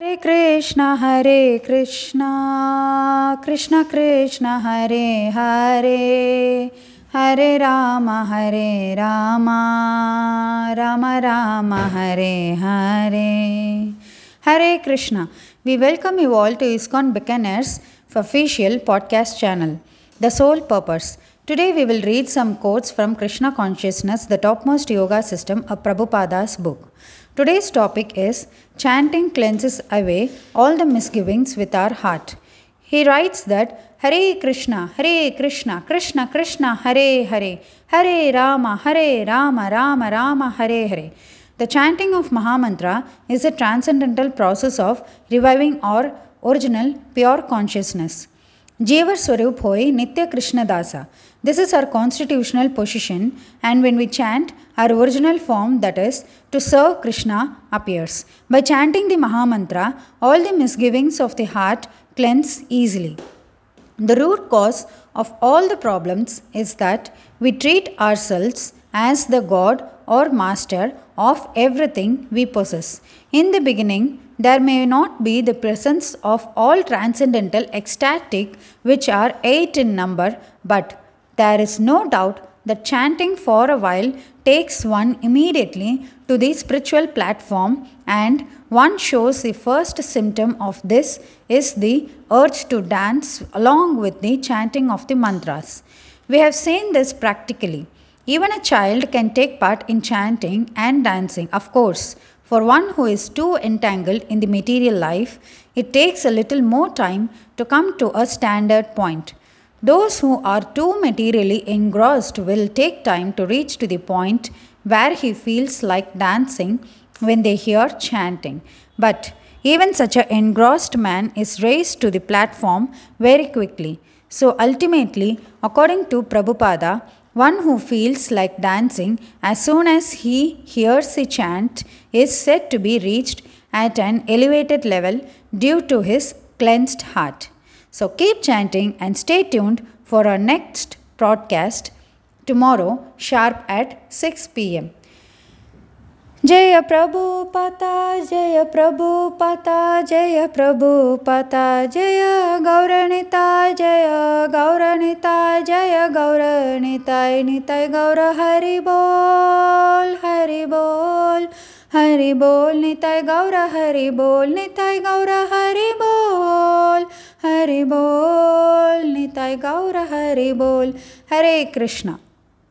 Hare Krishna Hare Krishna Krishna Krishna Hare Hare Hare Rama Hare Rama Rama Rama Hare Hare Hare Krishna we welcome you all to ISKCON Bikaner's official podcast channel the Sole Purpose. Today we will read some quotes from Krishna Consciousness, the topmost yoga system of Prabhupada's book. Today's topic is Chanting cleanses away all the misgivings with our heart. He writes that Hare Krishna, Hare Krishna, Krishna Krishna, Hare Hare, Hare Rama, Hare Rama, Rama Rama, Hare Hare. The chanting of Mahamantra is a transcendental process of reviving our original pure consciousness. Jivar Swarup Hoy Nitya Krishna Dasa. This is our constitutional position, and when we chant, our original form, that is, to serve Krishna, appears. By chanting the Mahamantra, all the misgivings of the heart cleanse easily. The root cause of all the problems is that we treat ourselves as the God or Master of everything we possess. In the beginning, there may not be the presence of all transcendental ecstatic, which are eight in number, but there is no doubt that chanting for a while takes one immediately to the spiritual platform, and one shows the first symptom of this is the urge to dance along with the chanting of the mantras. We have seen this practically. Even a child can take part in chanting and dancing, of course. For one who is too entangled in the material life, it takes a little more time to come to a standard point. Those who are too materially engrossed will take time to reach to the point where he feels like dancing when they hear chanting. But even such an engrossed man is raised to the platform very quickly. So ultimately, according to Prabhupada, one who feels like dancing as soon as he hears a chant is said to be reached at an elevated level due to his cleansed heart. So keep chanting and stay tuned for our next broadcast tomorrow sharp at 6 pm. जय प्रभु पता, जय प्रभु पता, जय प्रभु पता, जय गौरनिता जय गौरनिता, जय गौरनिताय, निताय गौर हरि बोल हरि बोल हरि बोल, निताय गौर हरि बोल, निताय गौर हरि बोल हरि बोल, निताय गौर हरि बोल, हरे कृष्णा।